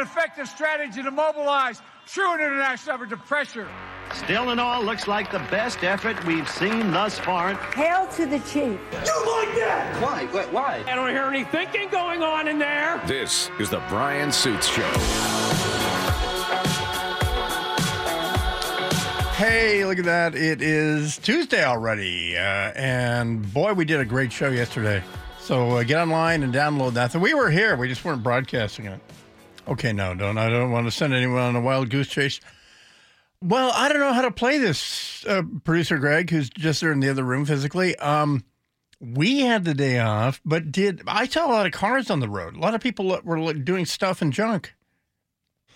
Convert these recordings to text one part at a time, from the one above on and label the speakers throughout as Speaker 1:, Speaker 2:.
Speaker 1: an effective strategy to mobilize true international effort to pressure.
Speaker 2: Still in all, looks like the best effort we've seen thus far.
Speaker 3: Hail to the chief.
Speaker 4: You like that?
Speaker 2: Why? Why?
Speaker 5: I don't hear any thinking going on in there.
Speaker 6: This is the Bryan Suits Show.
Speaker 7: Hey, look at that. It is Tuesday already. Uh, and boy, we did a great show yesterday. So uh, get online and download that. We were here, we just weren't broadcasting it. Okay, no, don't. I don't want to send anyone on a wild goose chase. Well, I don't know how to play this, uh, producer Greg, who's just there in the other room physically. Um, we had the day off, but did I saw a lot of cars on the road? A lot of people were doing stuff and junk.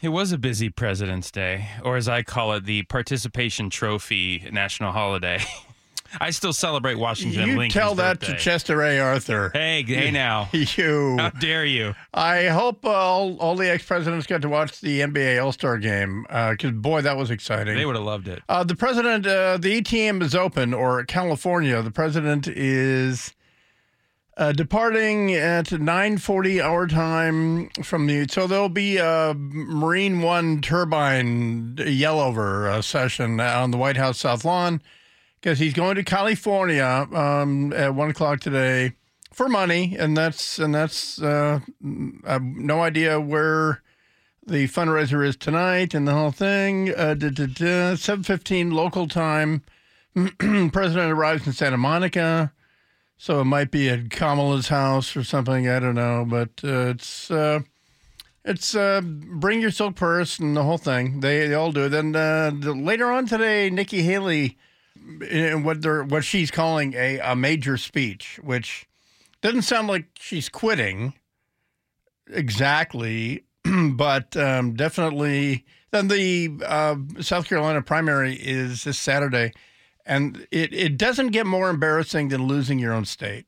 Speaker 8: It was a busy President's Day, or as I call it, the Participation Trophy National Holiday. I still celebrate Washington.
Speaker 7: You
Speaker 8: Lincoln's
Speaker 7: tell that
Speaker 8: birthday.
Speaker 7: to Chester A. Arthur.
Speaker 8: Hey, hey now.
Speaker 7: You.
Speaker 8: How dare you?
Speaker 7: I hope uh, all, all the ex presidents got to watch the NBA All Star game because, boy, that was exciting.
Speaker 8: They would have loved it.
Speaker 7: Uh, the president, uh, the ATM is open, or California. The president is uh, departing at 9:40 our time from the. So there'll be a Marine One turbine yellover uh, session on the White House South Lawn because he's going to California um, at one o'clock today for money, and that's and that's uh, I no idea where the fundraiser is tonight and the whole thing. Uh, Seven fifteen local time. President arrives in Santa Monica, so it might be at Kamala's house or something. I don't know, but uh, it's uh, it's uh, bring your silk purse and the whole thing. They, they all do. Then uh, the, later on today, Nikki Haley, in what they're what she's calling a, a major speech, which doesn't sound like she's quitting exactly, but um, definitely. Then the uh, South Carolina primary is this Saturday, and it, it doesn't get more embarrassing than losing your own state.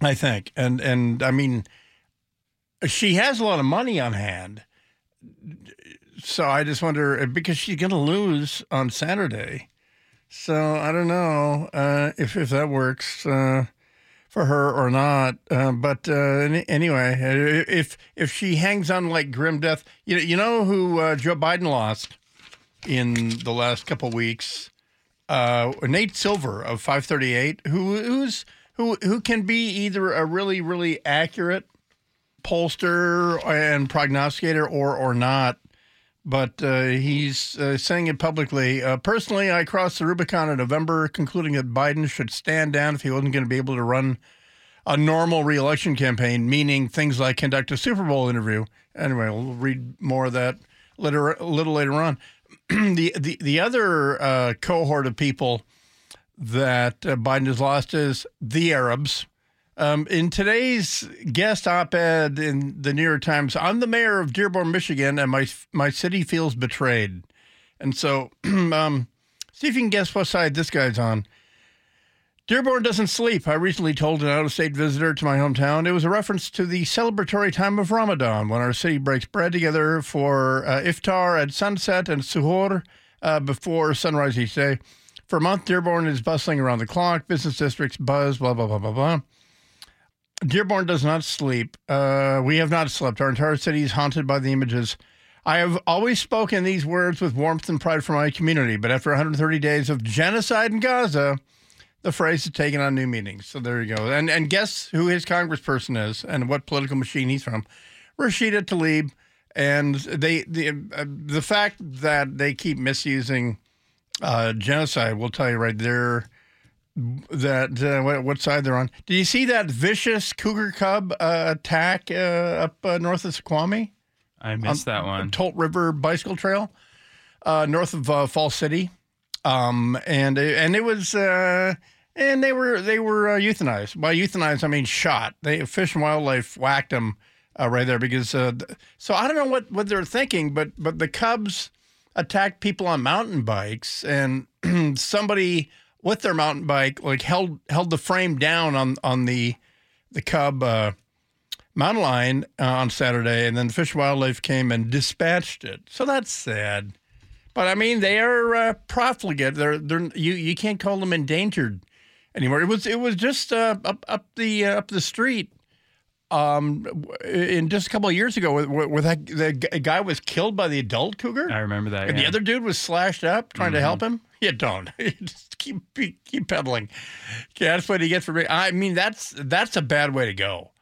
Speaker 7: I think, and and I mean, she has a lot of money on hand, so I just wonder because she's going to lose on Saturday. So I don't know uh, if if that works uh, for her or not. Uh, but uh, any- anyway, if if she hangs on like grim death, you know, you know who uh, Joe Biden lost in the last couple weeks. Uh, Nate Silver of 538, who who's who who can be either a really really accurate pollster and prognosticator or or not but uh, he's uh, saying it publicly. Uh, personally, I crossed the Rubicon in November, concluding that Biden should stand down if he wasn't going to be able to run a normal reelection campaign, meaning things like conduct a Super Bowl interview. Anyway, we'll read more of that later, a little later on. the, the the other uh, cohort of people that uh, Biden has lost is the Arabs. Um, in today's guest op-ed in the New York Times, I'm the mayor of Dearborn, Michigan, and my my city feels betrayed. And so, um, see if you can guess what side this guy's on. Dearborn doesn't sleep. I recently told an out-of-state visitor to my hometown. It was a reference to the celebratory time of Ramadan, when our city breaks bread together for uh, iftar at sunset and suhoor uh, before sunrise each day. For a month, Dearborn is bustling around the clock. Business districts buzz. Blah blah blah blah blah. Dearborn does not sleep. Uh, we have not slept. Our entire city is haunted by the images. I have always spoken these words with warmth and pride for my community, but after 130 days of genocide in Gaza, the phrase has taken on new meanings. So there you go. And and guess who his congressperson is and what political machine he's from? Rashida Tlaib. And they the uh, the fact that they keep misusing uh, genocide will tell you right there that uh, what, what side they're on. Did you see that vicious cougar cub uh, attack uh, up uh, north of Squamish?
Speaker 8: I missed that one.
Speaker 7: Tolt River Bicycle Trail, uh, north of uh, Fall City, um, and and it was uh, and they were they were uh, euthanized. By euthanized, I mean shot. They Fish and Wildlife whacked them uh, right there because uh, so I don't know what what they're thinking, but but the cubs attacked people on mountain bikes, and somebody with their mountain bike like held held the frame down on on the the cub. Uh, mountain lion uh, on Saturday, and then Fish and Wildlife came and dispatched it. So that's sad. But I mean, they are uh, profligate. They're they're you you can't call them endangered anymore. It was it was just uh, up up the uh, up the street um, in just a couple of years ago, where, where that the guy was killed by the adult cougar,
Speaker 8: I remember that.
Speaker 7: and the other dude was slashed up trying to help him. You don't. You just keep keep pedaling. Okay, that's what he gets for me. I mean, that's that's a bad way to go,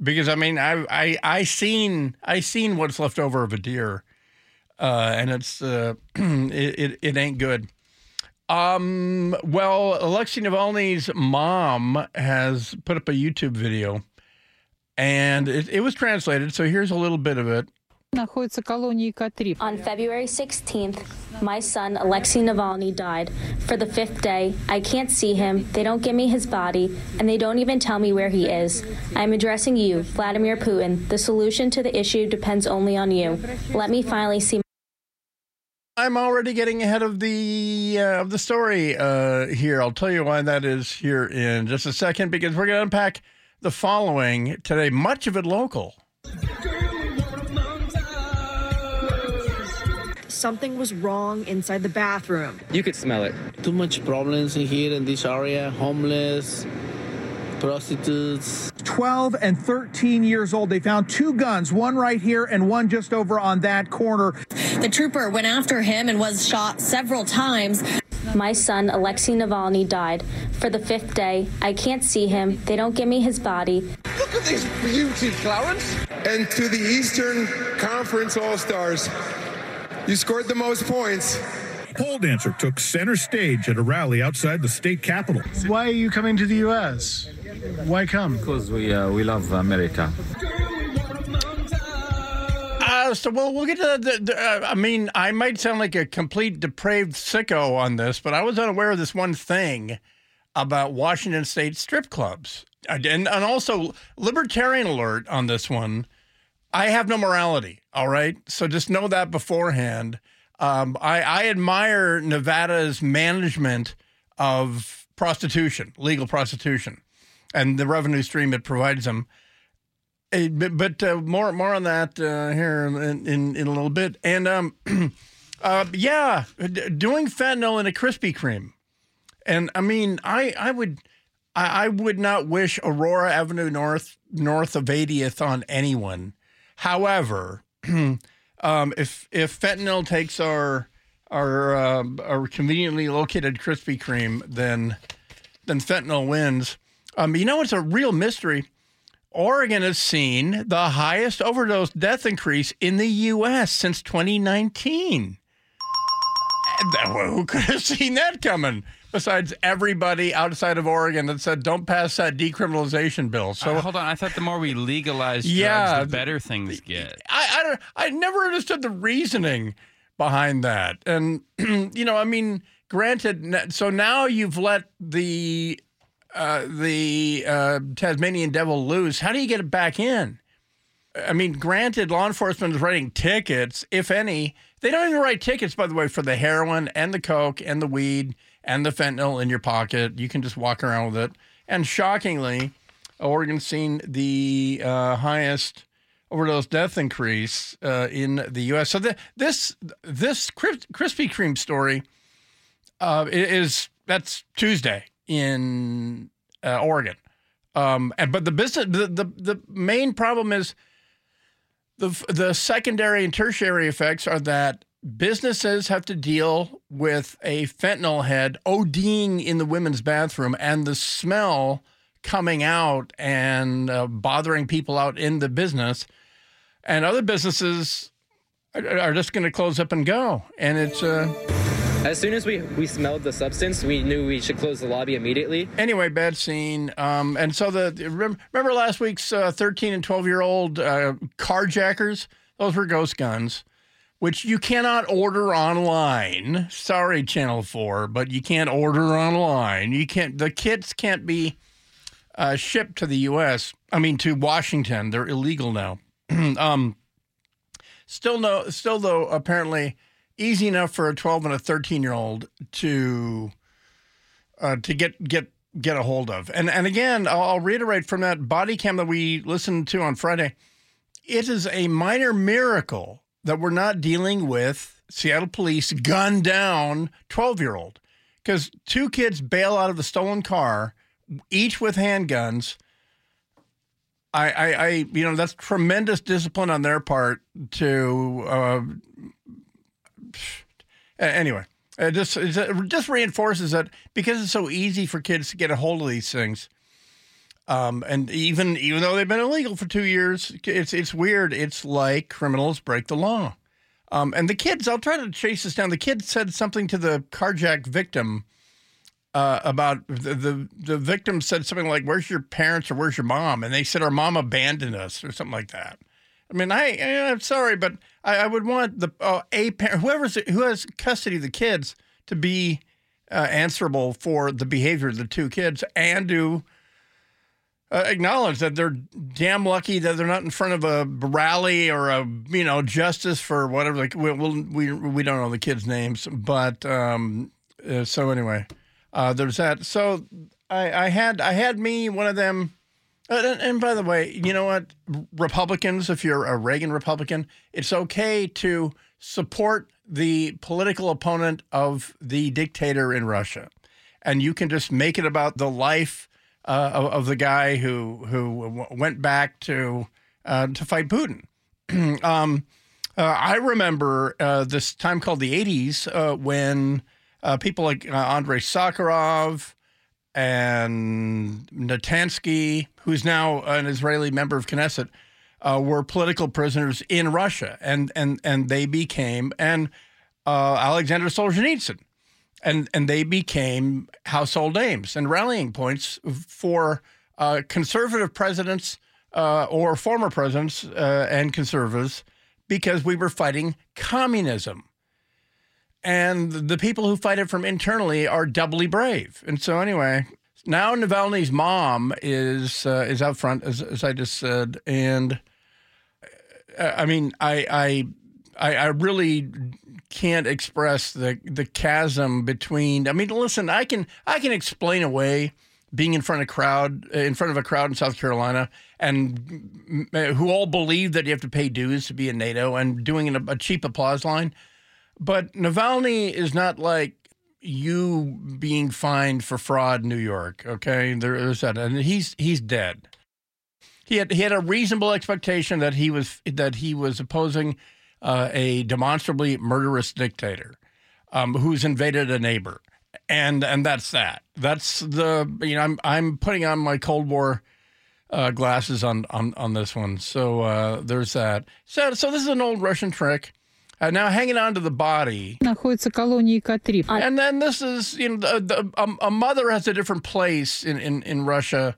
Speaker 7: because I mean, I I I seen I seen what's left over of a deer, uh, and it's uh, it, it it ain't good. Um. Well, Alexei Navalny's mom has put up a YouTube video, and it, it was translated. So here's a little bit of it
Speaker 3: находятся колонии К-3.
Speaker 4: On February 16th, my son Alexei Navalny died. For the fifth day, I can't see him, they don't give me his body, and they don't even tell me where he is. I am addressing you, Vladimir Putin. The solution to the issue depends only on you. Let me finally see
Speaker 7: I'm already getting ahead of the uh, of the story uh, here. I'll tell you why that is here in just a second because we're going to unpack the following today. Much of it local.
Speaker 9: Something was wrong inside the bathroom.
Speaker 10: You could smell it.
Speaker 11: Too much problems in here in this area. Homeless, prostitutes.
Speaker 12: 12 and 13 years old. They found two guns, one right here and one just over on that corner.
Speaker 13: The trooper went after him and was shot several times.
Speaker 4: My son Alexei Navalny died. For the fifth day, I can't see him, they don't give me his body.
Speaker 14: Look at this beauty, Clarence. And to the Eastern Conference All Stars, you scored the most points.
Speaker 15: Pole dancer took center stage at a rally outside the state capitol.
Speaker 16: Why are you coming to the U.S.? Why come?
Speaker 17: Because we uh, we love America.
Speaker 7: Uh, so well, we'll get to the. the uh, I mean, I might sound like a complete depraved sicko on this, but I was unaware of this one thing about Washington State strip clubs, and and also libertarian alert on this one. I have no morality. All right, so just know that beforehand. Um, I, I admire Nevada's management of prostitution, legal prostitution, and the revenue stream it provides them. Uh, but but uh, more more on that uh, here in, in, in a little bit. And um, uh, yeah, d- doing fentanyl in a Krispy Kreme. And I mean, I I would I, I would not wish Aurora Avenue North north of 80th on anyone. However, um, if if fentanyl takes our our um, our conveniently located Krispy Kreme, then then fentanyl wins. Um, you know, it's a real mystery. Oregon has seen the highest overdose death increase in the U.S. since 2019. Who could have seen that coming? Besides everybody outside of Oregon that said, "Don't pass that decriminalization bill." So
Speaker 8: Uh, hold on, I thought the more we legalize drugs,
Speaker 7: Yeah.
Speaker 8: the better things get.
Speaker 7: I, I don't I never understood the reasoning behind that. And you know, I mean, granted, so now you've let the uh, the uh, Tasmanian devil loose. How do you get it back in? I mean, granted, law enforcement is writing tickets, if any. They don't even write tickets, by the way, for the heroin and the coke and the weed and the fentanyl in your pocket. You can just walk around with it. And shockingly, Oregon's seen the uh, highest overdose death increase uh, in the U.S. So the, this this Kris- Krispy Kreme story uh, is that's Tuesday in uh, Oregon. Um, and but the business the, the the main problem is the the secondary and tertiary effects are that businesses have to deal with a fentanyl head ODing in the women's bathroom and the smell coming out and uh, bothering people out in the business, and other businesses are, are just going to close up and go, and it's. Uh,
Speaker 10: As soon as we, we smelled the substance, we knew we should close the lobby immediately.
Speaker 7: Anyway, bad scene. Um, and so the remember, last week's uh, 13 and 12 year old uh, carjackers? Those were ghost guns, which you cannot order online. Sorry, Channel 4, but you can't order online. You can't. The kits can't be uh, shipped to the U.S. I mean, to Washington. They're illegal now. um, still no. Still though, apparently easy enough for a 12 and a 13 year old to uh, to get get get a hold of. And and again, I'll, I'll reiterate from that body cam that we listened to on Friday. It is a minor miracle that we're not dealing with Seattle police gun down 12 year old because two kids bail out of the stolen car, each with handguns. I, I, I, you know, that's tremendous discipline on their part to. Uh, anyway, it just it just reinforces that because it's so easy for kids to get a hold of these things. Um, and even even though they've been illegal for two years, it's it's weird. It's like criminals break the law. Um, and the kids, I'll try to chase this down. The kid said something to the carjack victim uh, about the, the the victim said something like, "Where's your parents or where's your mom?" And they said, "Our mom abandoned us" or something like that. I mean, I I'm sorry, but I, I would want the uh, a parent, whoever's who has custody of the kids, to be uh, answerable for the behavior of the two kids and to uh, acknowledge that they're damn lucky that they're not in front of a rally or a you know justice for whatever. Like we we we don't know the kids' names, but um, uh, so anyway, uh, there's that. So I, I had I had me one of them. And, and by the way, you know what? Republicans, if you're a Reagan Republican, it's okay to support the political opponent of the dictator in Russia, and you can just make it about the life uh, of, of, the guy who who went back to uh, to fight Putin. um, uh, I remember uh, this time called the '80s uh, when people like Andrei Sakharov and Natansky, who's now an Israeli member of Knesset, were political prisoners in Russia, and and and they became and Alexander Solzhenitsyn and and they became household names and rallying points for uh, conservative presidents uh, or former presidents uh, and conservatives because we were fighting communism. And the people who fight it from internally are doubly brave. And so, anyway, now Navalny's mom is uh, is out front, as, as I just said, and uh, I mean, I I I really can't express the the chasm between. I mean, listen, I can I can explain away being in front of crowd uh, in front of a crowd in South Carolina and who all believe that you have to pay dues to be in NATO and doing a, cheap applause line. But Navalny is not like you being fined for fraud in New York. Okay, there is that, and he's he's dead. He had he had a reasonable expectation that he was that he was opposing uh, a demonstrably murderous dictator um, who's invaded a neighbor, and and that's that. That's the you know I'm I'm putting on my Cold War uh, glasses on on on this one. So uh, there's that. So so this is an old Russian trick. Uh, now hanging on to the body.
Speaker 3: Находится колонии К3.
Speaker 7: And then this is you know the, the, a, a mother has a different place in in in Russia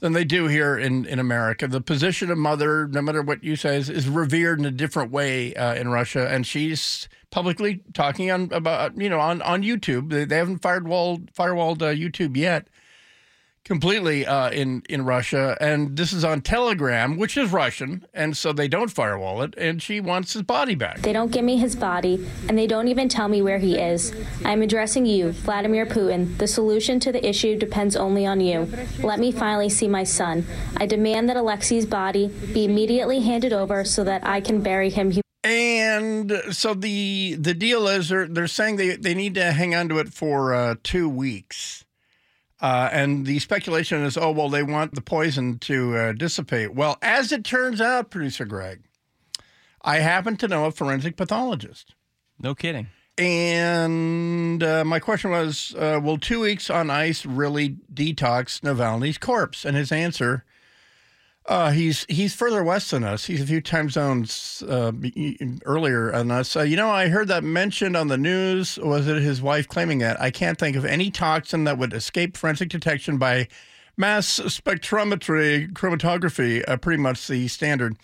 Speaker 7: than they do here in, in America. The position of mother, no matter what you say, is, is revered in a different way uh, in Russia, and she's publicly talking on about you know on on YouTube. They, they haven't firewalled firewalled uh, YouTube yet completely uh, in in Russia, and this is on Telegram, which is Russian, and so they don't firewall it. And she wants his body back.
Speaker 4: They don't give me his body, and they don't even tell me where he is. I'm addressing you, Vladimir Putin. The solution to the issue depends only on you. Let me finally see my son. I demand that Alexei's body be immediately handed over so that I can bury him.
Speaker 7: And so the the deal is they're they're saying they, they need to hang on to it for uh, two weeks. Uh, and the speculation is, oh, well, they want the poison to uh, dissipate. Well, as it turns out, producer Greg, I happen to know a forensic pathologist.
Speaker 8: No kidding.
Speaker 7: And uh, my question was, uh, will two weeks on ice really detox Navalny's corpse? And his answer uh, he's he's further west than us. He's a few time zones uh, earlier than us. Uh, you know, I heard that mentioned on the news. Was it his wife claiming that? I can't think of any toxin that would escape forensic detection by mass spectrometry chromatography. Uh, pretty much the standard.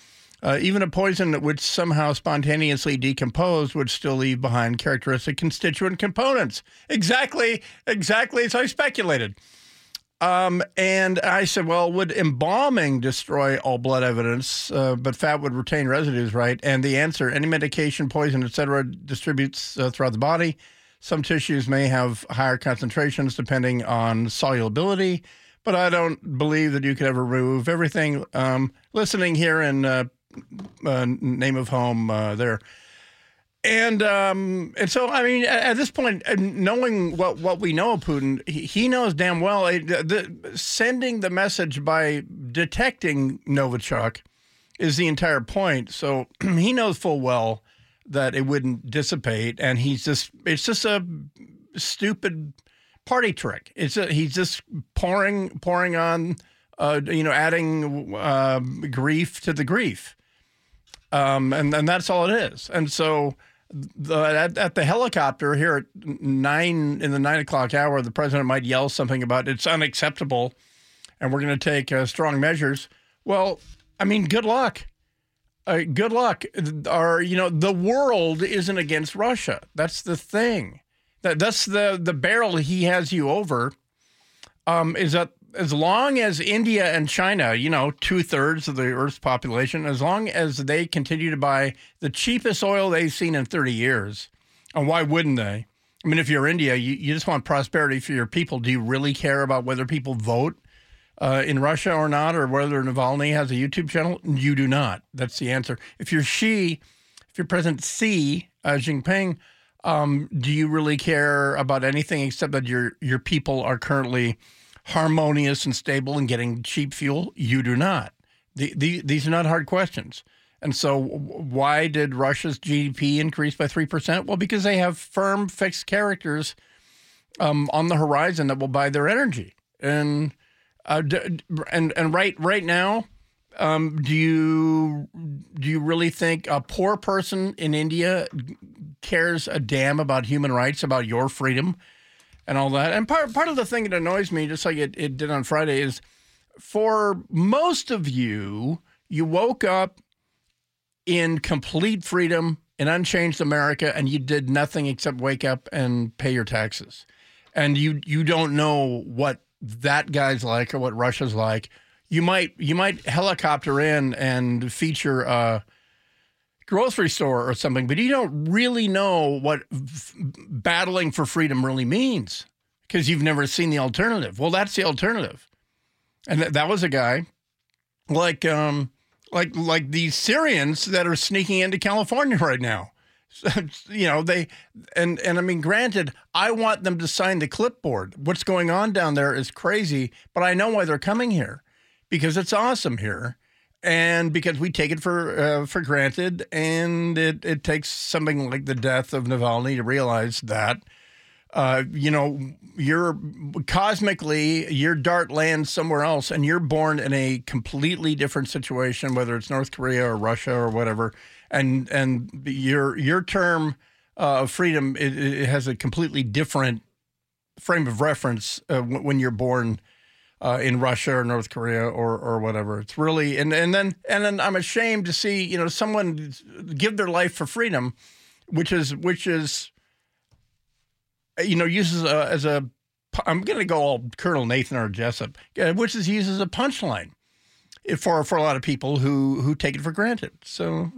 Speaker 7: Uh, even a poison that would somehow spontaneously decompose would still leave behind characteristic constituent components. Exactly, exactly as I speculated. Um, and I said, well, would embalming destroy all blood evidence, uh, but fat would retain residues, right? And the answer: any medication, poison, etc., distributes uh, throughout the body. Some tissues may have higher concentrations depending on solubility, but I don't believe that you could ever remove everything. Um, listening here in uh, uh name of home uh, there. And um, and so I mean, at, at this point, knowing what, what we know of Putin, he, he knows damn well the, the, sending the message by detecting Novichok is the entire point. So he knows full well that it wouldn't dissipate, and he's just it's just a stupid party trick. It's a, he's just pouring pouring on, uh, you know, adding uh, grief to the grief, um, and and that's all it is. And so the, at, at, the helicopter here at nine in the nine o'clock hour, the president might yell something about it's unacceptable, and we're going to take uh, strong measures. Well, I mean, good luck. Uh, good luck. Or you know, the world isn't against Russia. That's the thing. That that's the the barrel he has you over. Um, is that as long as India and China, you know, two thirds of the Earth's population, as long as they continue to buy the cheapest oil they've seen in 30 years, and why wouldn't they? I mean, if you're India, you, you just want prosperity for your people. Do you really care about whether people vote uh, in Russia or not, or whether Navalny has a YouTube channel? You do not. That's the answer. If you're Xi, if you're President Xi uh, Jinping, um, do you really care about anything except that your your people are currently harmonious and stable and getting cheap fuel? You do not. The, the, these are not hard questions. And so, why did Russia's GDP increase by 3%? Well, because they have firm, fixed characters um, on the horizon that will buy their energy. And uh, and and right right now, um, do you do you really think a poor person in India cares a damn about human rights, about your freedom? And all that. And part part of the thing that annoys me, just like it, it did on Friday, is for most of you, you woke up in complete freedom in unchanged America, and you did nothing except wake up and pay your taxes, and you you don't know what that guy's like or what Russia's like. You might you might helicopter in and feature a grocery store or something, but you don't really know what f- battling for freedom really means because you've never seen the alternative. Well, that's the alternative, and th- that was a guy like um like like these Syrians that are sneaking into California right now. you know they and and I mean granted I want them to sign the clipboard. What's going on down there is crazy, but I know why they're coming here because it's awesome here and because we take it for uh, for granted, and it, it takes something like the death of Navalny to realize that, uh, you know, you're cosmically your dart lands somewhere else, and you're born in a completely different situation, whether it's North Korea or Russia or whatever, and and your your term uh, of freedom it, it, has a completely different frame of reference uh, when you're born uh, in Russia or North Korea or or whatever. It's really and and then and then I'm ashamed to see you know someone give their life for freedom, which is which is you know uses a, as a I'm going to go all Colonel Nathan R. Jessup, uh, which is used as a punchline for for a lot of people who who take it for granted. So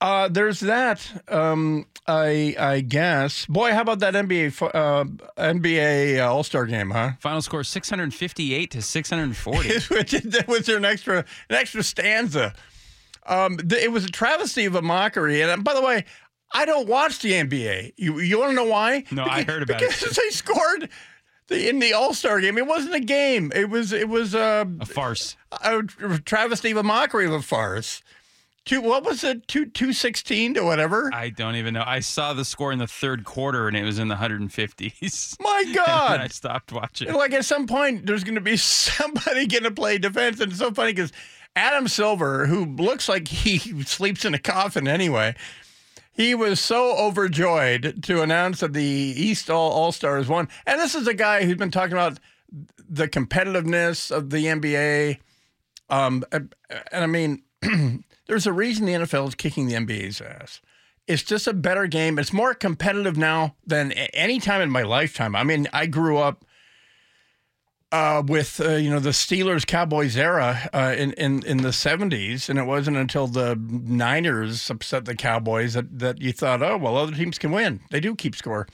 Speaker 7: uh, there's that. Um, I I guess. Boy, how about that NBA uh, NBA All Star game, huh?
Speaker 8: Final score 658 to 640.
Speaker 7: was there an extra an extra stanza? Um, it was a travesty of a mockery. And by the way, I don't watch the NBA. You you want to know why?
Speaker 8: No,
Speaker 7: because,
Speaker 8: I heard about
Speaker 7: because
Speaker 8: it.
Speaker 7: Because they scored the, in the All Star game. It wasn't a game. It was it was uh,
Speaker 8: a farce.
Speaker 7: A, a travesty of a mockery of a farce. Two, what was it? Two two sixteen to whatever.
Speaker 8: I don't even know. I saw the score in the third quarter, and it was in the 150s.
Speaker 7: My God!
Speaker 8: I stopped watching.
Speaker 7: Like at some point, there's going to be somebody going to play defense, and it's so funny because Adam Silver, who looks like he sleeps in a coffin anyway, he was so overjoyed to announce that the East All All Stars won. And this is a guy who's been talking about the competitiveness of the NBA. Um, and, and I mean. There's a reason the NFL is kicking the NBA's ass. It's just a better game. It's more competitive now than any time in my lifetime. I mean, I grew up uh, with uh, you know the Steelers Cowboys era uh, in, in in the '70s, and it wasn't until the Niners upset the Cowboys that, that you thought, oh well, other teams can win. They do keep score.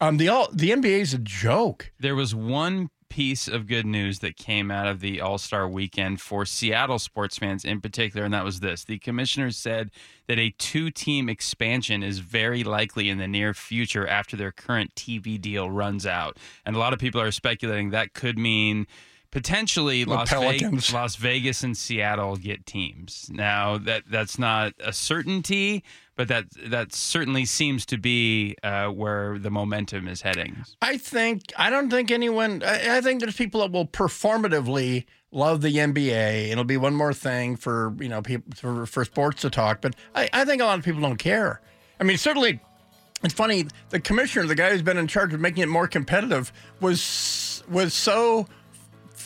Speaker 7: Um, the all the NBA is a joke.
Speaker 8: There was one piece of good news that came out of the All Star weekend for Seattle sports fans in particular, and that was this. The commissioners said that a two team expansion is very likely in the near future after their current TV deal runs out. And a lot of people are speculating that could mean potentially
Speaker 7: The
Speaker 8: Las Vegas, Las Vegas and Seattle get teams. Now that that's not a certainty, but that that certainly seems to be uh, where the momentum is heading.
Speaker 7: I think I don't think anyone. I, I think there's people that will performatively love the NBA. It'll be one more thing for you know people for, for sports to talk. But I, I think a lot of people don't care. I mean, certainly, it's funny. The commissioner, the guy who's been in charge of making it more competitive, was was so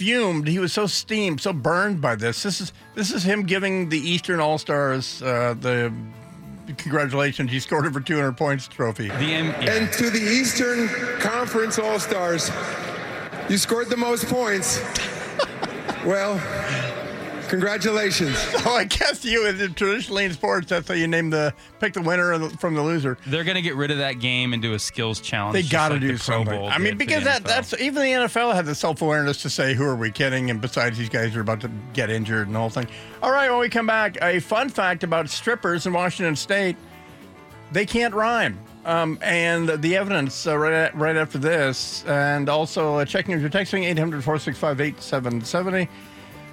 Speaker 7: fumed. He was so steamed, so burned by this. This is this is him giving the Eastern All Stars uh, the congratulations. You scored over 200 points trophy.
Speaker 8: The M-
Speaker 14: And to the Eastern Conference All Stars, you scored the most points. well, congratulations.
Speaker 7: Oh, I guess you in traditionally in sports, that's how you name the pick the winner from the loser.
Speaker 8: They're going to get rid of that game and do a skills challenge.
Speaker 7: They got to
Speaker 8: like
Speaker 7: do
Speaker 8: Pro
Speaker 7: something.
Speaker 8: Bowl
Speaker 7: I mean, because that
Speaker 8: NFL.
Speaker 7: that's even the NFL had the self awareness to say, "Who are we kidding?" And besides, these guys are about to get injured and the whole thing. All right, when we come back, a fun fact about strippers in Washington State: they can't rhyme. Um, and the evidence uh, right, right after this, and also uh, checking if you're texting 800 465 8770.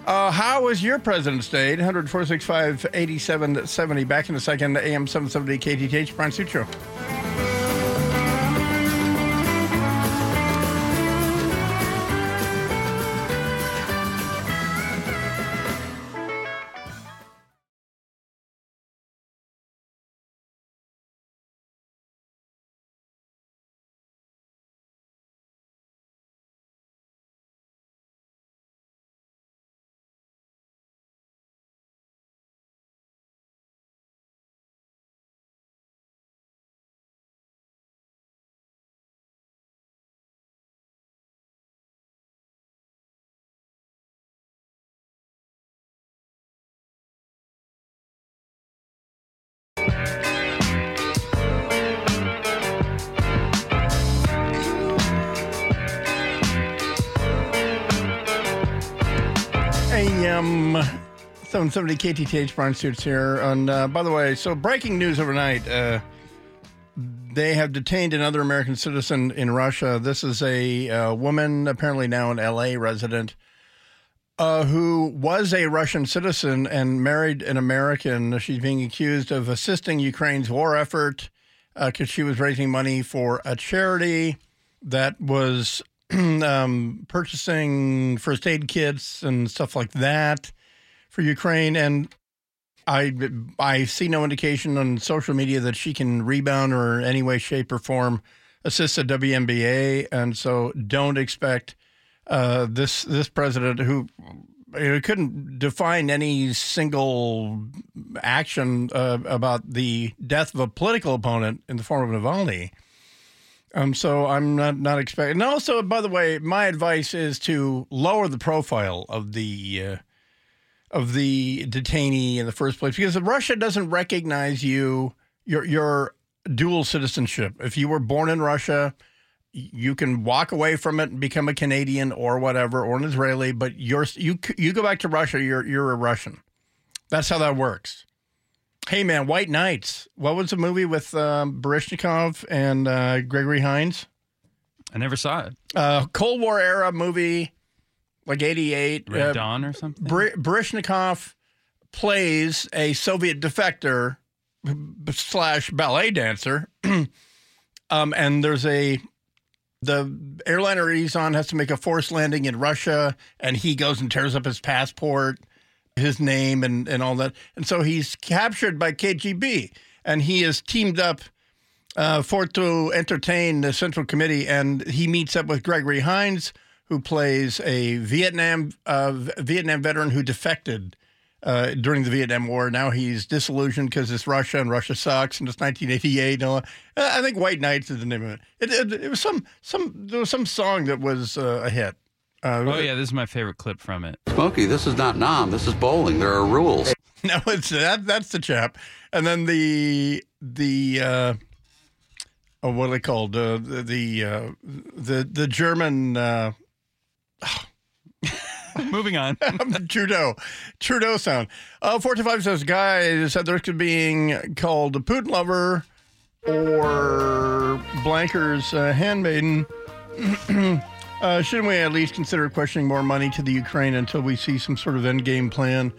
Speaker 7: Uh, how was your President's Day? 800 465 8770. Back in a second, AM 770 KTTH, Bryan Suit Show. AM 770 KTTH Bryan Suits here. And uh, by the way, so breaking news overnight. Uh, they have detained another American citizen in Russia. This is a uh, woman, apparently now an LA resident, uh, who was a Russian citizen and married an American. She's being accused of assisting Ukraine's war effort because she was raising money for a charity that was um, purchasing first aid kits and stuff like that for Ukraine. And I I see no indication on social media that she can rebound or any way, shape, or form assist the WNBA, and so don't expect uh, this this president who couldn't define any single action uh, about the death of a political opponent in the form of Navalny. Um, so I'm not not expecting. And also, by the way, my advice is to lower the profile of the uh, of the detainee in the first place because Russia doesn't recognize you your your dual citizenship. If you were born in Russia, you can walk away from it and become a Canadian or whatever or an Israeli, but you're you you go back to Russia, you're you're a Russian. That's how that works. Hey man, White Knights. What was the movie with um, Baryshnikov and uh, Gregory Hines?
Speaker 8: I never saw it.
Speaker 7: Uh, Cold War era movie, like '88.
Speaker 8: Red
Speaker 7: uh,
Speaker 8: Dawn or something.
Speaker 7: Br- Baryshnikov plays a Soviet defector slash ballet dancer, um, and there's a the airliner he's on has to make a forced landing in Russia, and he goes and tears up his passport, his name, and and all that, and so he's captured by KGB, and he is teamed up uh, for to entertain the Central Committee, and he meets up with Gregory Hines, who plays a Vietnam uh, Vietnam veteran who defected uh, during the Vietnam War. Now he's disillusioned because it's Russia and Russia sucks, and it's 1988. And. Uh, I think White Knights is the name of it. It, it, it was some some there was some song that was uh, a hit. Uh,
Speaker 8: Oh yeah, this is my favorite clip from it.
Speaker 18: Smokey, this is not nom. This is bowling. There are rules.
Speaker 7: No, it's that. That's the chap, and then the the uh, oh, what are they called? Uh, the the, uh, the the German uh,
Speaker 8: Moving on.
Speaker 7: Trudeau. Trudeau sound. Uh, 45 says, guy said there's being called a Putin lover or Blanker's uh, handmaiden. uh, shouldn't we at least consider questioning more money to the Ukraine until we see some sort of end game plan?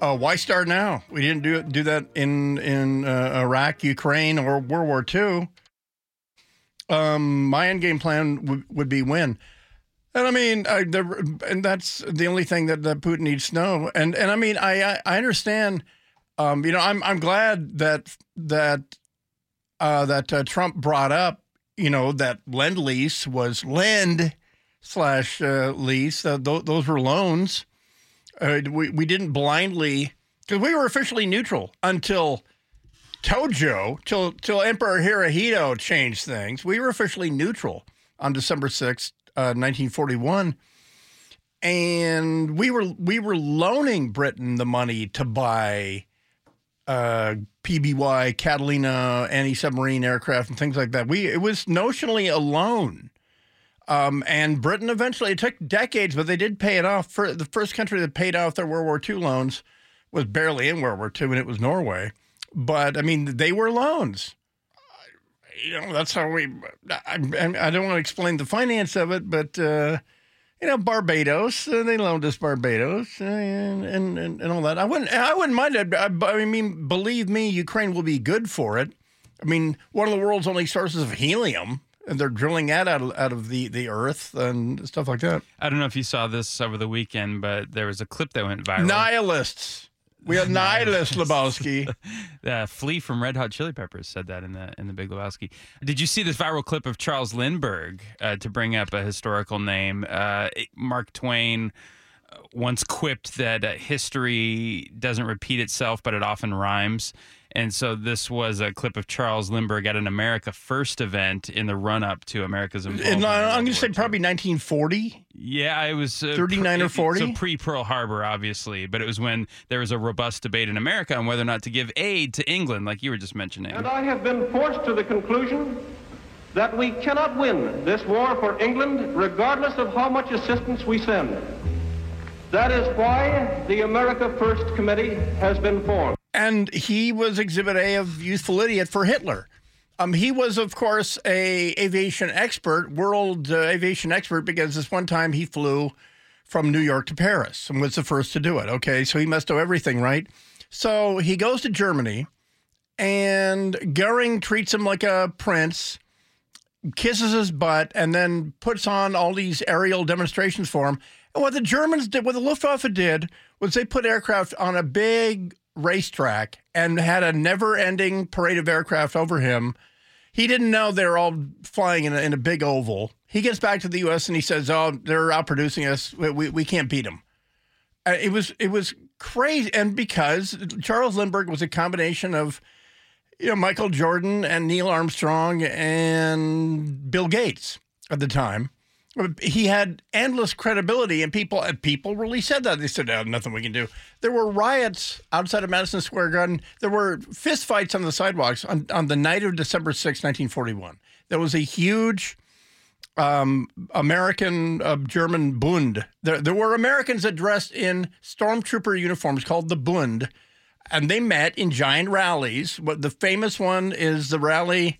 Speaker 7: Uh, why start now? We didn't do do that in in uh, Iraq, Ukraine, or World War II. Um, my end game plan would would be win. And I mean, I, the, and that's the only thing that, that Putin needs to know. And and I mean, I I, I understand. Um, you know, I'm I'm glad that that uh, that uh, Trump brought up. You know that lend lease was lend slash uh, lease. Uh, th- those were loans. Uh, we we didn't blindly because we were officially neutral until Tojo till till Emperor Hirohito changed things. We were officially neutral on December sixth, uh, 1941, and we were we were loaning Britain the money to buy uh, PBY, Catalina, anti-submarine aircraft, and things like that. We it was notionally a loan. Um, and Britain eventually, it took decades, but they did pay it off. For the first country that paid off their World War II loans was barely in World War II, and it was Norway. But I mean, they were loans. You know, that's how we. I, I don't want to explain the finance of it, but uh, you know, Barbados, uh, they loaned us Barbados uh, and, and, and all that. I wouldn't. I wouldn't mind it. I, I mean, believe me, Ukraine will be good for it. I mean, one of the world's only sources of helium and they're drilling that out of, out of the, the earth and stuff like that.
Speaker 8: I don't know if you saw this over the weekend, but there was a clip that went viral.
Speaker 7: Nihilists. We are nihilists, Lebowski.
Speaker 8: uh, Flea from Red Hot Chili Peppers said that in the in the Big Lebowski. Did you see this viral clip of Charles Lindbergh uh, to bring up a historical name? Uh, Mark Twain once quipped that uh, history doesn't repeat itself, but it often rhymes. And so this was a clip of Charles Lindbergh at an America First event in the run up to America's involvement.
Speaker 7: I'm going to say probably 1940.
Speaker 8: Yeah, it was uh,
Speaker 7: 39 or 40.
Speaker 8: So pre Pearl Harbor, obviously, but it was when there was a robust debate in America on whether or not to give aid to England, like you were just mentioning.
Speaker 19: And I have been forced to the conclusion that we cannot win this war for England, regardless of how much assistance we send. That is why the America First Committee has been formed
Speaker 7: and he was Exhibit A of Youthful Idiot for Hitler. Um, he was, of course, a aviation expert, world uh, aviation expert, because this one time he flew from New York to Paris and was the first to do it. Okay, so he must know everything, right? So he goes to Germany, and Goering treats him like a prince, kisses his butt, and then puts on all these aerial demonstrations for him. And what the Germans did, what the Luftwaffe did, was they put aircraft on a big racetrack and had a never ending parade of aircraft over him. He didn't know they're all flying in a, in a big oval. He gets back to the U.S. and he says, "Oh, they're outproducing us. We, we, we can't beat them." Uh, it was it was crazy, and because Charles Lindbergh was a combination of you know Michael Jordan and Neil Armstrong and Bill Gates at the time, he had endless credibility, and people people really said that. They said, oh, "Nothing we can do." There were riots outside of Madison Square Garden. There were fistfights on the sidewalks on, on the night of December 6, 1941. There was a huge um, American uh, German Bund. There, there were Americans that dressed in stormtrooper uniforms called the Bund, and they met in giant rallies. The famous one is the rally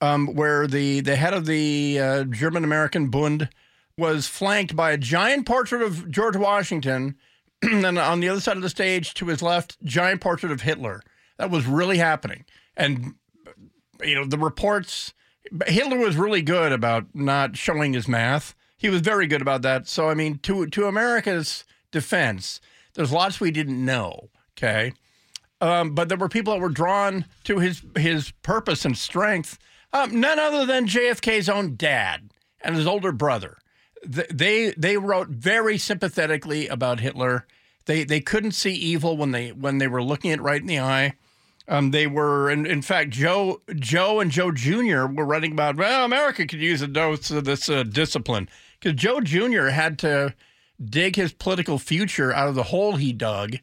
Speaker 7: um, where the, the head of the uh, German American Bund was flanked by a giant portrait of George Washington, and on the other side of the stage to his left, giant portrait of Hitler. That was really happening. And, you know, the reports, Hitler was really good about not showing his math. He was very good about that. So, I mean, to, to America's defense, there's lots we didn't know. Okay. Um, but there were people that were drawn to his his purpose and strength um, none other than JFK's own dad and his older brother. They they wrote very sympathetically about Hitler. They they couldn't see evil when they when they were looking it right in the eye. Um, they were, in, in fact, Joe Joe and Joe Jr. were writing about well, America could use a dose of this uh, discipline because Joe Jr. had to dig his political future out of the hole he dug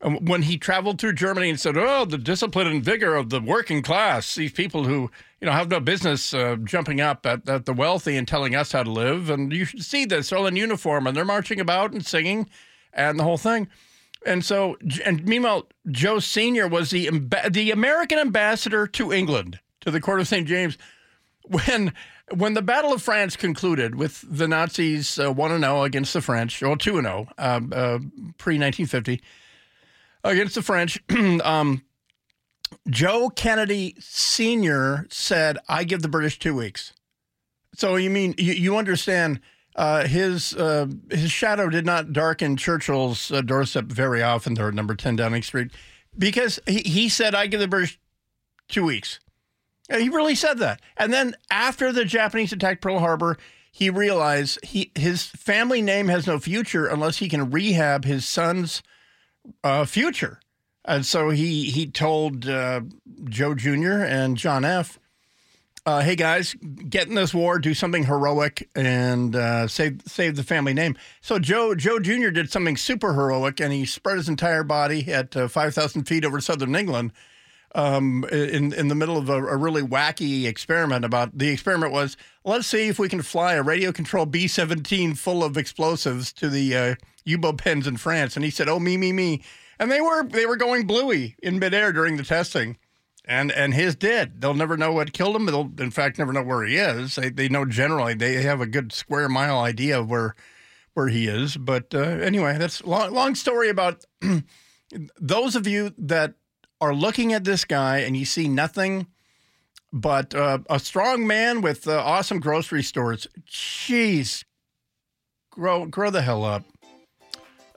Speaker 7: um, when he traveled through Germany and said, "Oh, the discipline and vigor of the working class, these people who you know have no business uh, jumping up at, at the wealthy and telling us how to live, and you should see this all in uniform and they're marching about and singing, and the whole thing." And so, and meanwhile, Joe Senior was the the American ambassador to England to the court of St. James when when the Battle of France concluded with the Nazis uh, one and zero against the French, or two and zero uh, pre nineteen fifty against the French. um, Joe Kennedy Senior said, "I give the British two weeks." So you mean you, you understand? Uh, his uh, his shadow did not darken Churchill's uh, doorstep very often there at number 10 Downing Street because he, he said, I give the British two weeks. And he really said that. And then after the Japanese attacked Pearl Harbor, he realized he his family name has no future unless he can rehab his son's uh, future. And so he he told uh, Joe Jr. and John F uh, hey guys, get in this war, do something heroic, and uh, save save the family name. So Joe Joe Jr. did something super heroic, and he spread his entire body at uh, five thousand feet over southern England, um, in in the middle of a, a, really wacky experiment. About the experiment was let's see if we can fly a radio controlled B seventeen full of explosives to the uh, U boat pens in France, and he said, "Oh me me me," and they were they were going bluey in midair during the testing and and his did. They'll never know what killed him. They'll in fact never know where he is. They they know generally. They have a good square mile idea of where where he is. But uh, anyway, that's long long story about those of you that are looking at this guy and you see nothing but uh, a strong man with uh, awesome grocery stores. Jeez, grow grow the hell up.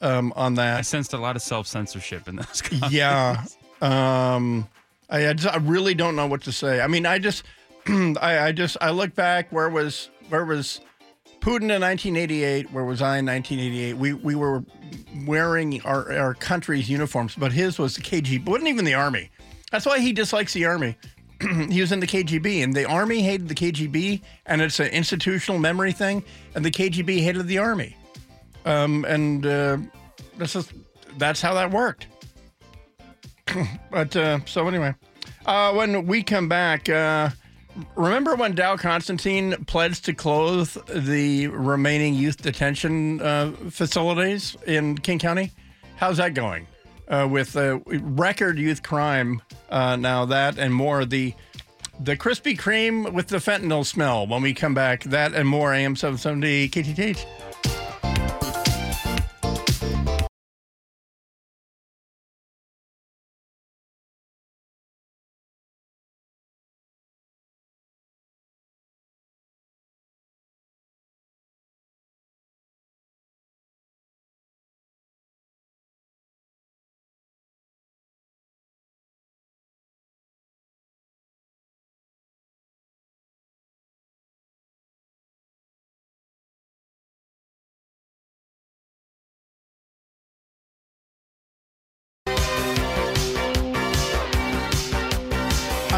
Speaker 7: Um, on that,
Speaker 8: I sensed a lot of self censorship in those. Comments.
Speaker 7: Yeah. Um, I, I, just, I really don't know what to say. I mean, I just, I, I just, I look back. Where was, where was Putin in 1988? Where was I in 1988? We we were wearing our our country's uniforms, but his was the KGB. wasn't even the army. That's why he dislikes the army. he was in the KGB, and the army hated the KGB, and it's an institutional memory thing. And the KGB hated the army, um, and uh, this is that's how that worked. but uh, so anyway, uh, when we come back, uh, remember when Dow Constantine pledged to close the remaining youth detention uh, facilities in King County? How's that going? Uh, with record youth crime now, that and more. The the Krispy Kreme with the fentanyl smell. When we come back, that and more. AM seven seventy KTTH.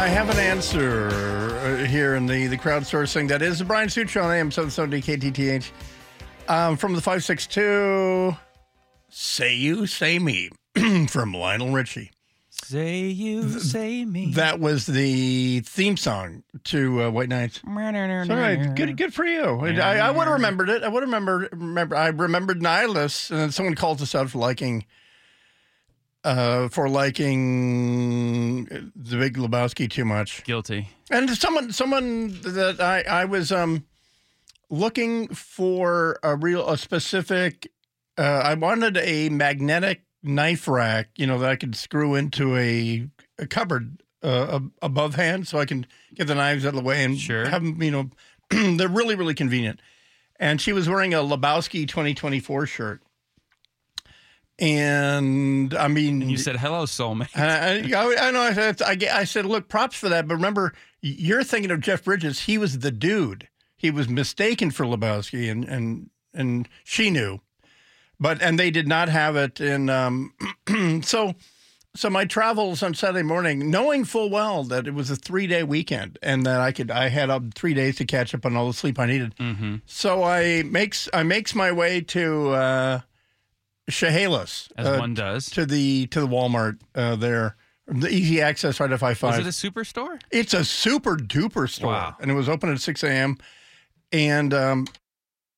Speaker 7: I have an answer uh, here in the, the crowdsourcing. That is the Bryan Suit Show on AM 770 KTTH. Um, from the 562, Say You, Say Me, from Lionel Richie.
Speaker 8: Say you, say me.
Speaker 7: That was the theme song to uh, White Nights. So, right, good, good for you. I, I would have remembered it. I would have remembered. Remember, I remembered Nihilus, and then someone called us out for liking uh, for liking the Big Lebowski too much.
Speaker 8: Guilty.
Speaker 7: And someone, someone that I, I was um, looking for a real, a specific. Uh, I wanted a magnetic knife rack, you know, that I could screw into a, a cupboard uh, above hand, so I can get the knives out of the way and
Speaker 8: sure.
Speaker 7: have them. You know, they're really, really convenient. And she was wearing a Lebowski 2024 shirt. And I mean,
Speaker 8: and you said hello, soulmate.
Speaker 7: I, I, I know. I said, I, I said, look, props for that. But remember, you're thinking of Jeff Bridges. He was the dude. He was mistaken for Lebowski, and and and she knew, but and they did not have it. And um, so, so my travels on Saturday morning, knowing full well that it was a three day weekend, and that I could I had up three days to catch up on all the sleep I needed.
Speaker 8: Mm-hmm.
Speaker 7: So I makes I makes my way to. Uh, Chehalis,
Speaker 8: As
Speaker 7: uh,
Speaker 8: one does.
Speaker 7: to the to the Walmart uh, there, the easy access right at five
Speaker 8: Was
Speaker 7: five.
Speaker 8: it a superstore?
Speaker 7: It's a super duper store,
Speaker 8: Wow.
Speaker 7: and it was open at six a.m. And um,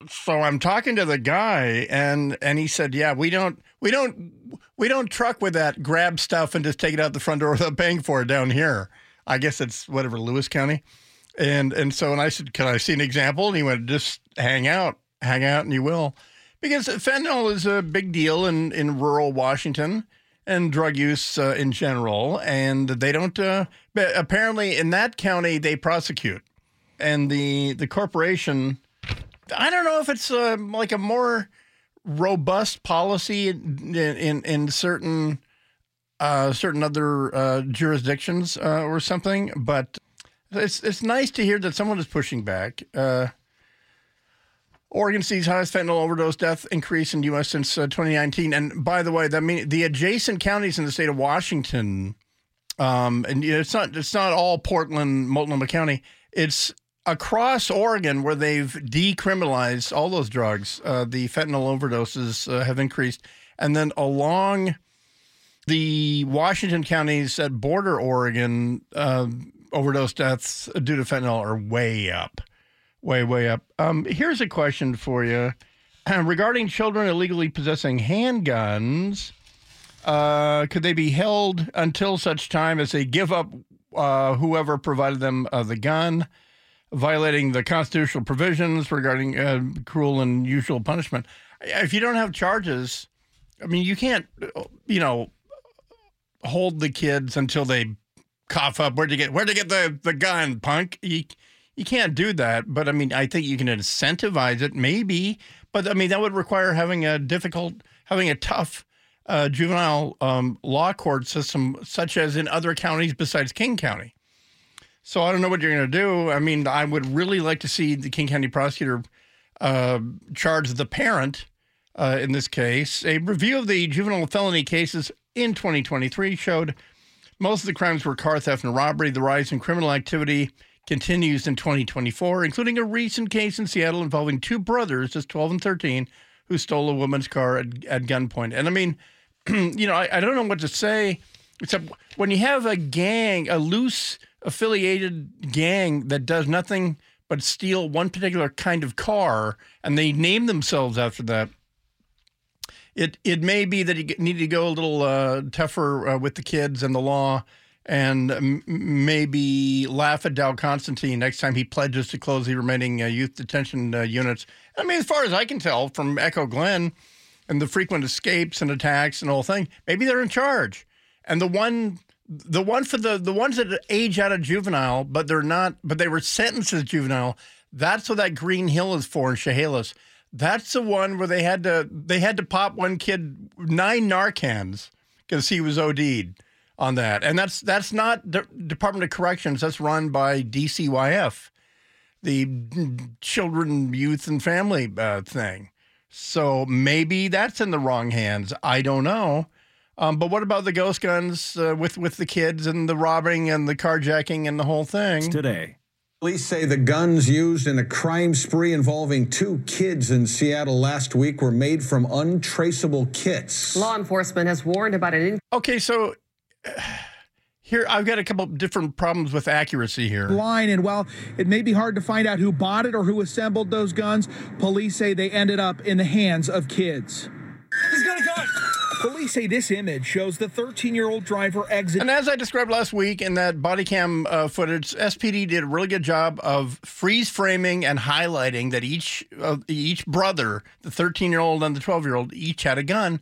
Speaker 7: so I'm talking to the guy, and and he said, "Yeah, we don't we don't we don't truck with that grab stuff and just take it out the front door without paying for it down here. I guess it's whatever Lewis County." And and so and I said, "Can I see an example?" And he went, "Just hang out, hang out, and you will." Because fentanyl is a big deal in, in rural Washington and drug use uh, in general. And they don't, uh, but apparently in that county, they prosecute. And the, the corporation, I don't know if it's uh, like a more robust policy in, in, in certain, uh, certain other uh, jurisdictions uh, or something, but it's, it's nice to hear that someone is pushing back. Oregon sees highest fentanyl overdose death increase in U.S. since uh, 2019. And by the way, that mean the adjacent counties in the state of Washington, um, and you know, it's not it's not all Portland, Multnomah County. It's across Oregon where they've decriminalized all those drugs. Uh, the fentanyl overdoses uh, have increased, and then along the Washington counties that border Oregon, uh, overdose deaths due to fentanyl are way up way, way up. Um, here's a question for you regarding children illegally possessing handguns. Uh, could they be held until such time as they give up uh, whoever provided them uh, the gun, violating the constitutional provisions regarding uh, cruel and usual punishment? If you don't have charges, I mean, you can't, you know, hold the kids until they cough up. Where'd you get? Where'd you get the the gun, punk? You, you can't do that, but I mean, I think you can incentivize it, maybe. But I mean, that would require having a difficult, having a tough uh, juvenile um, law court system, such as in other counties besides King County. So I don't know what you're going to do. I mean, I would really like to see the King County prosecutor uh, charge the parent uh, in this case. A review of the juvenile felony cases in 2023 showed most of the crimes were car theft and robbery. The rise in criminal activity continues in 2024, including a recent case in Seattle involving two brothers, just 12 and 13, who stole a woman's car at, at gunpoint. And I mean, you know, I, I don't know what to say, except when you have a gang, a loose affiliated gang that does nothing but steal one particular kind of car, and they name themselves after that. It, it may be that you need to go a little uh, tougher uh, with the kids and the law and m- maybe laugh at Dow Constantine next time he pledges to close the remaining uh, youth detention uh, units. I mean, as far as I can tell from Echo Glen and the frequent escapes and attacks and whole thing, maybe they're in charge. And the one, the one for the the ones that age out of juvenile, but they're not, but they were sentenced as juvenile. That's what that Green Hill is for in Chehalis. That's the one where they had to they had to pop one kid nine Narcans because he was OD'd on that, and that's that's not the Department of Corrections. That's run by DCYF, the Children, Youth, and Family uh, thing. So maybe that's in the wrong hands. I don't know. Um, but what about the ghost guns uh, with with the kids and the robbing and the carjacking and the whole thing
Speaker 20: today? Police say the guns used in a crime spree involving two kids in Seattle last week were made from untraceable kits.
Speaker 21: Law enforcement has warned about an.
Speaker 7: Okay, so here I've got a couple different problems with accuracy here.
Speaker 12: Line and while it may be hard to find out who bought it or who assembled those guns, police say they ended up in the hands of kids.
Speaker 21: He's got a gun.
Speaker 12: Police say this image shows the 13 year old driver exit.
Speaker 7: And as I described last week in that body cam uh, footage, SPD did a really good job of freeze framing and highlighting that each uh, each brother, the 13 year old and the 12 year old, each had a gun.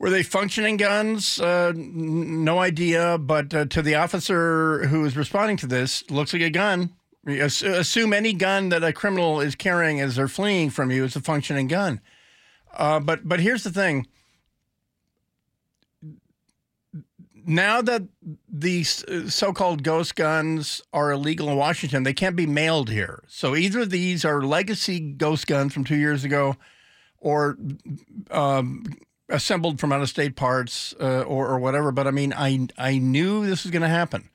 Speaker 7: Were they functioning guns? Uh, no idea. But uh, to the officer who is responding to this, looks like a gun. Ass- assume any gun that a criminal is carrying as they're fleeing from you is a functioning gun. Uh, but but here's the thing. Now that these so-called ghost guns are illegal in Washington, they can't be mailed here. So either these are legacy ghost guns from two years ago, or um, assembled from out-of-state parts, uh, or, or whatever. But I mean, I I knew this was going to happen.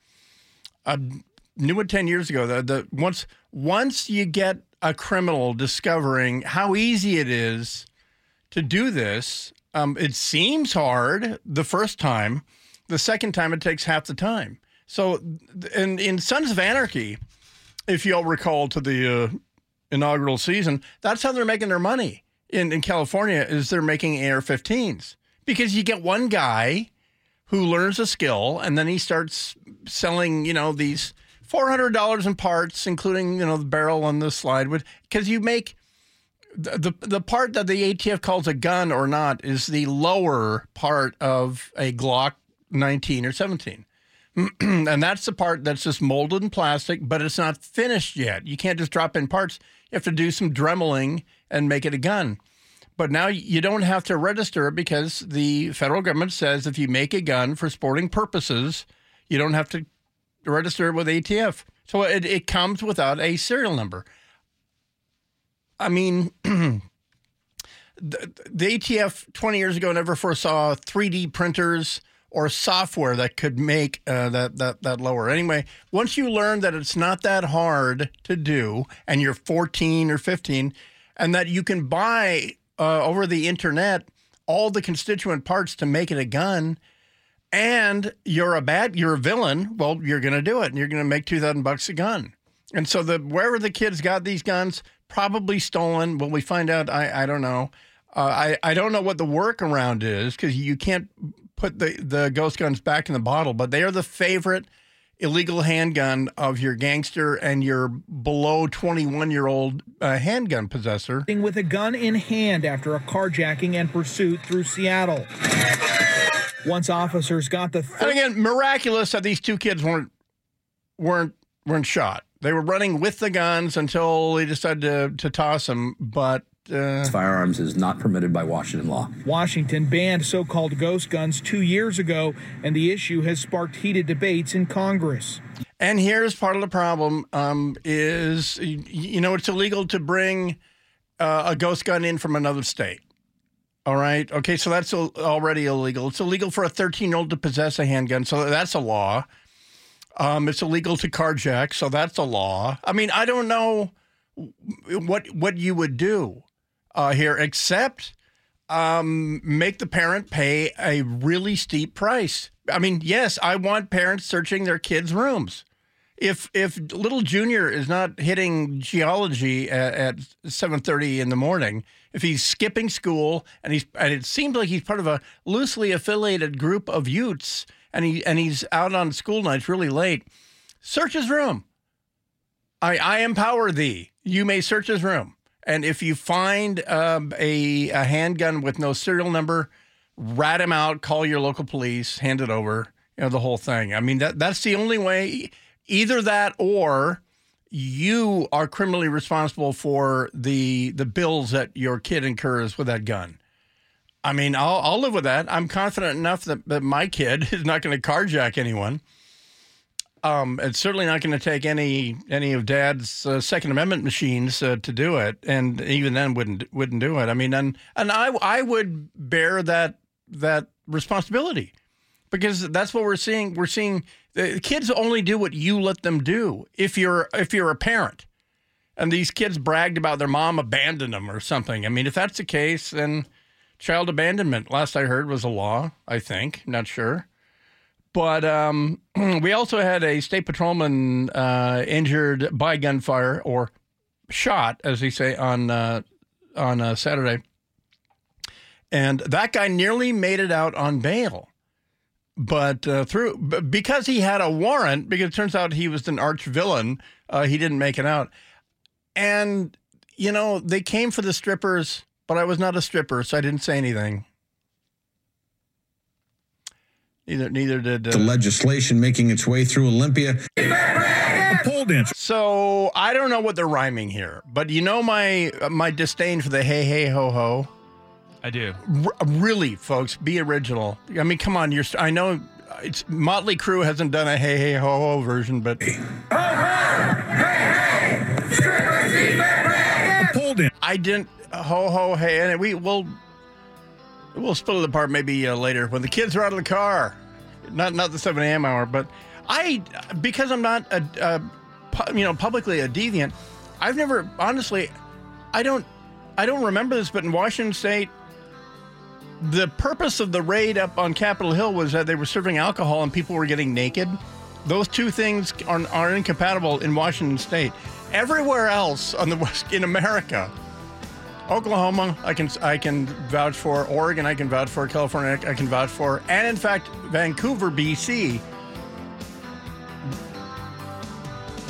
Speaker 7: I knew it ten years ago. That the once once you get a criminal discovering how easy it is to do this, Um, it seems hard the first time. The second time, it takes half the time. So, in in Sons of Anarchy, if you'll recall to the uh, inaugural season, that's how they're making their money in, in California. Is they're making AR-15s because you get one guy who learns a skill and then he starts selling, you know, these four hundred dollars in parts, including you know the barrel and the slide, because you make the, the the part that the ATF calls a gun or not is the lower part of a Glock 19 or 17. and that's the part that's just molded in plastic, but it's not finished yet. You can't just drop in parts. You have to do some dremeling and make it a gun. But now you don't have to register it because the federal government says if you make a gun for sporting purposes, you don't have to register it with ATF. So it, it comes without a serial number. I mean, the, the ATF 20 years ago never foresaw 3D printers or software that could make uh, that, that that lower. Anyway, once you learn that it's not that hard to do, and you're 14 or 15, and that you can buy uh, over the internet all the constituent parts to make it a gun, and you're a bad, you're a villain. Well, you're going to do it, and you're going to make 2,000 bucks a gun. And so the wherever the kids got these guns, probably stolen. Will we find out? I I don't know. Uh, I I don't know what the workaround is because you can't put the, the ghost guns back in the bottle, but they are the favorite illegal handgun of your gangster and your below 21 year old uh, handgun possessor.
Speaker 12: With a gun in hand after a carjacking and pursuit through Seattle. Once officers got the.
Speaker 7: Th- and again, miraculous that these two kids weren't weren't weren't shot. They were running with the guns until they decided to, to toss them, but uh,
Speaker 22: firearms is not permitted by Washington law.
Speaker 12: Washington banned so called ghost guns two years ago, and the issue has sparked heated debates in Congress.
Speaker 7: And here's part of the problem um, is, you know, it's illegal to bring uh, a ghost gun in from another state. All right. Okay. So that's already illegal. It's illegal for a 13 year old to possess a handgun. So that's a law. Um, it's illegal to carjack. So that's a law. I mean, I don't know what what you would do uh, here, except um, make the parent pay a really steep price. I mean, yes, I want parents searching their kids' rooms. If if little Junior is not hitting geology at, at seven thirty in the morning, if he's skipping school and he's and it seems like he's part of a loosely affiliated group of Utes and he and he's out on school nights really late, search his room. I I empower thee. You may search his room. And if you find um, a, a handgun with no serial number, rat him out, call your local police, hand it over, you know, the whole thing. I mean, that that's the only way. Either that or you are criminally responsible for the the bills that your kid incurs with that gun. I mean, I'll, I'll live with that. I'm confident enough that, that my kid is not going to carjack anyone. Um, it's certainly not going to take any any of Dad's uh, Second Amendment machines uh, to do it, and even then wouldn't wouldn't do it. I mean, and and I I would bear that that responsibility because that's what we're seeing. We're seeing the kids only do what you let them do. If you're if you're a parent, and these kids bragged about their mom abandoned them or something. I mean, if that's the case, then child abandonment, last I heard, was a law. I think, not sure. But um, we also had a state patrolman uh, injured by gunfire or shot, as they say on uh, on uh, Saturday, and that guy nearly made it out on bail. But uh, through because he had a warrant, because it turns out he was an arch villain, uh, he didn't make it out. And you know they came for the strippers, but I was not a stripper, so I didn't say anything. Neither, neither did uh,
Speaker 20: the legislation making its way through Olympia.
Speaker 7: pole dancer. So I don't know what they're rhyming here, but you know my my disdain for the hey hey ho ho.
Speaker 8: I do.
Speaker 7: R- really, folks, be original. I mean, come on. You're. I know it's Motley Crue hasn't done a hey hey ho ho version, but. Hey. Ho, ho, hey, hey, I didn't ho ho hey, and we will We'll split it apart maybe uh, later when the kids are out of the car. Not not the 7 a.m. hour, but I because I'm not a, a pu- you know publicly a deviant. I've never honestly, I don't I don't remember this, but in Washington State, the purpose of the raid up on Capitol Hill was that they were serving alcohol and people were getting naked. Those two things are, are incompatible in Washington State. Everywhere else on the west in America, Oklahoma, I can I can vouch for. Oregon, I can vouch for. California, I can vouch for. And in fact, Vancouver, BC,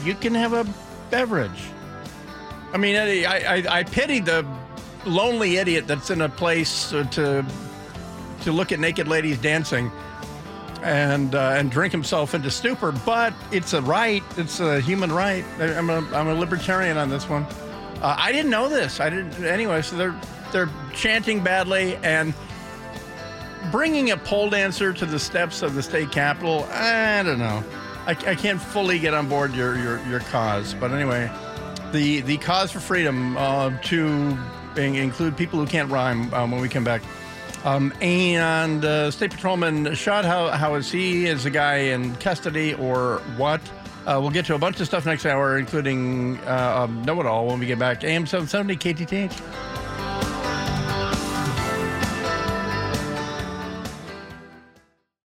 Speaker 7: you can have a beverage. I mean, I, I, I pity the lonely idiot that's in a place to to look at naked ladies dancing and uh, and drink himself into stupor. But it's a right. It's a human right. I'm a I'm a libertarian on this one. Uh, I didn't know this. I didn't anyway. So they're they're chanting badly and bringing a pole dancer to the steps of the state capitol. I don't know. I, I can't fully get on board your your, your cause. But anyway, the the cause for freedom uh, to include people who can't rhyme um, when we come back. Um, and uh, State Patrolman shot. How, how is he? Is the guy in custody or what? Uh, we'll get to a bunch of stuff next hour, including uh, um, Know It All when we get back. AM 770 KTTH.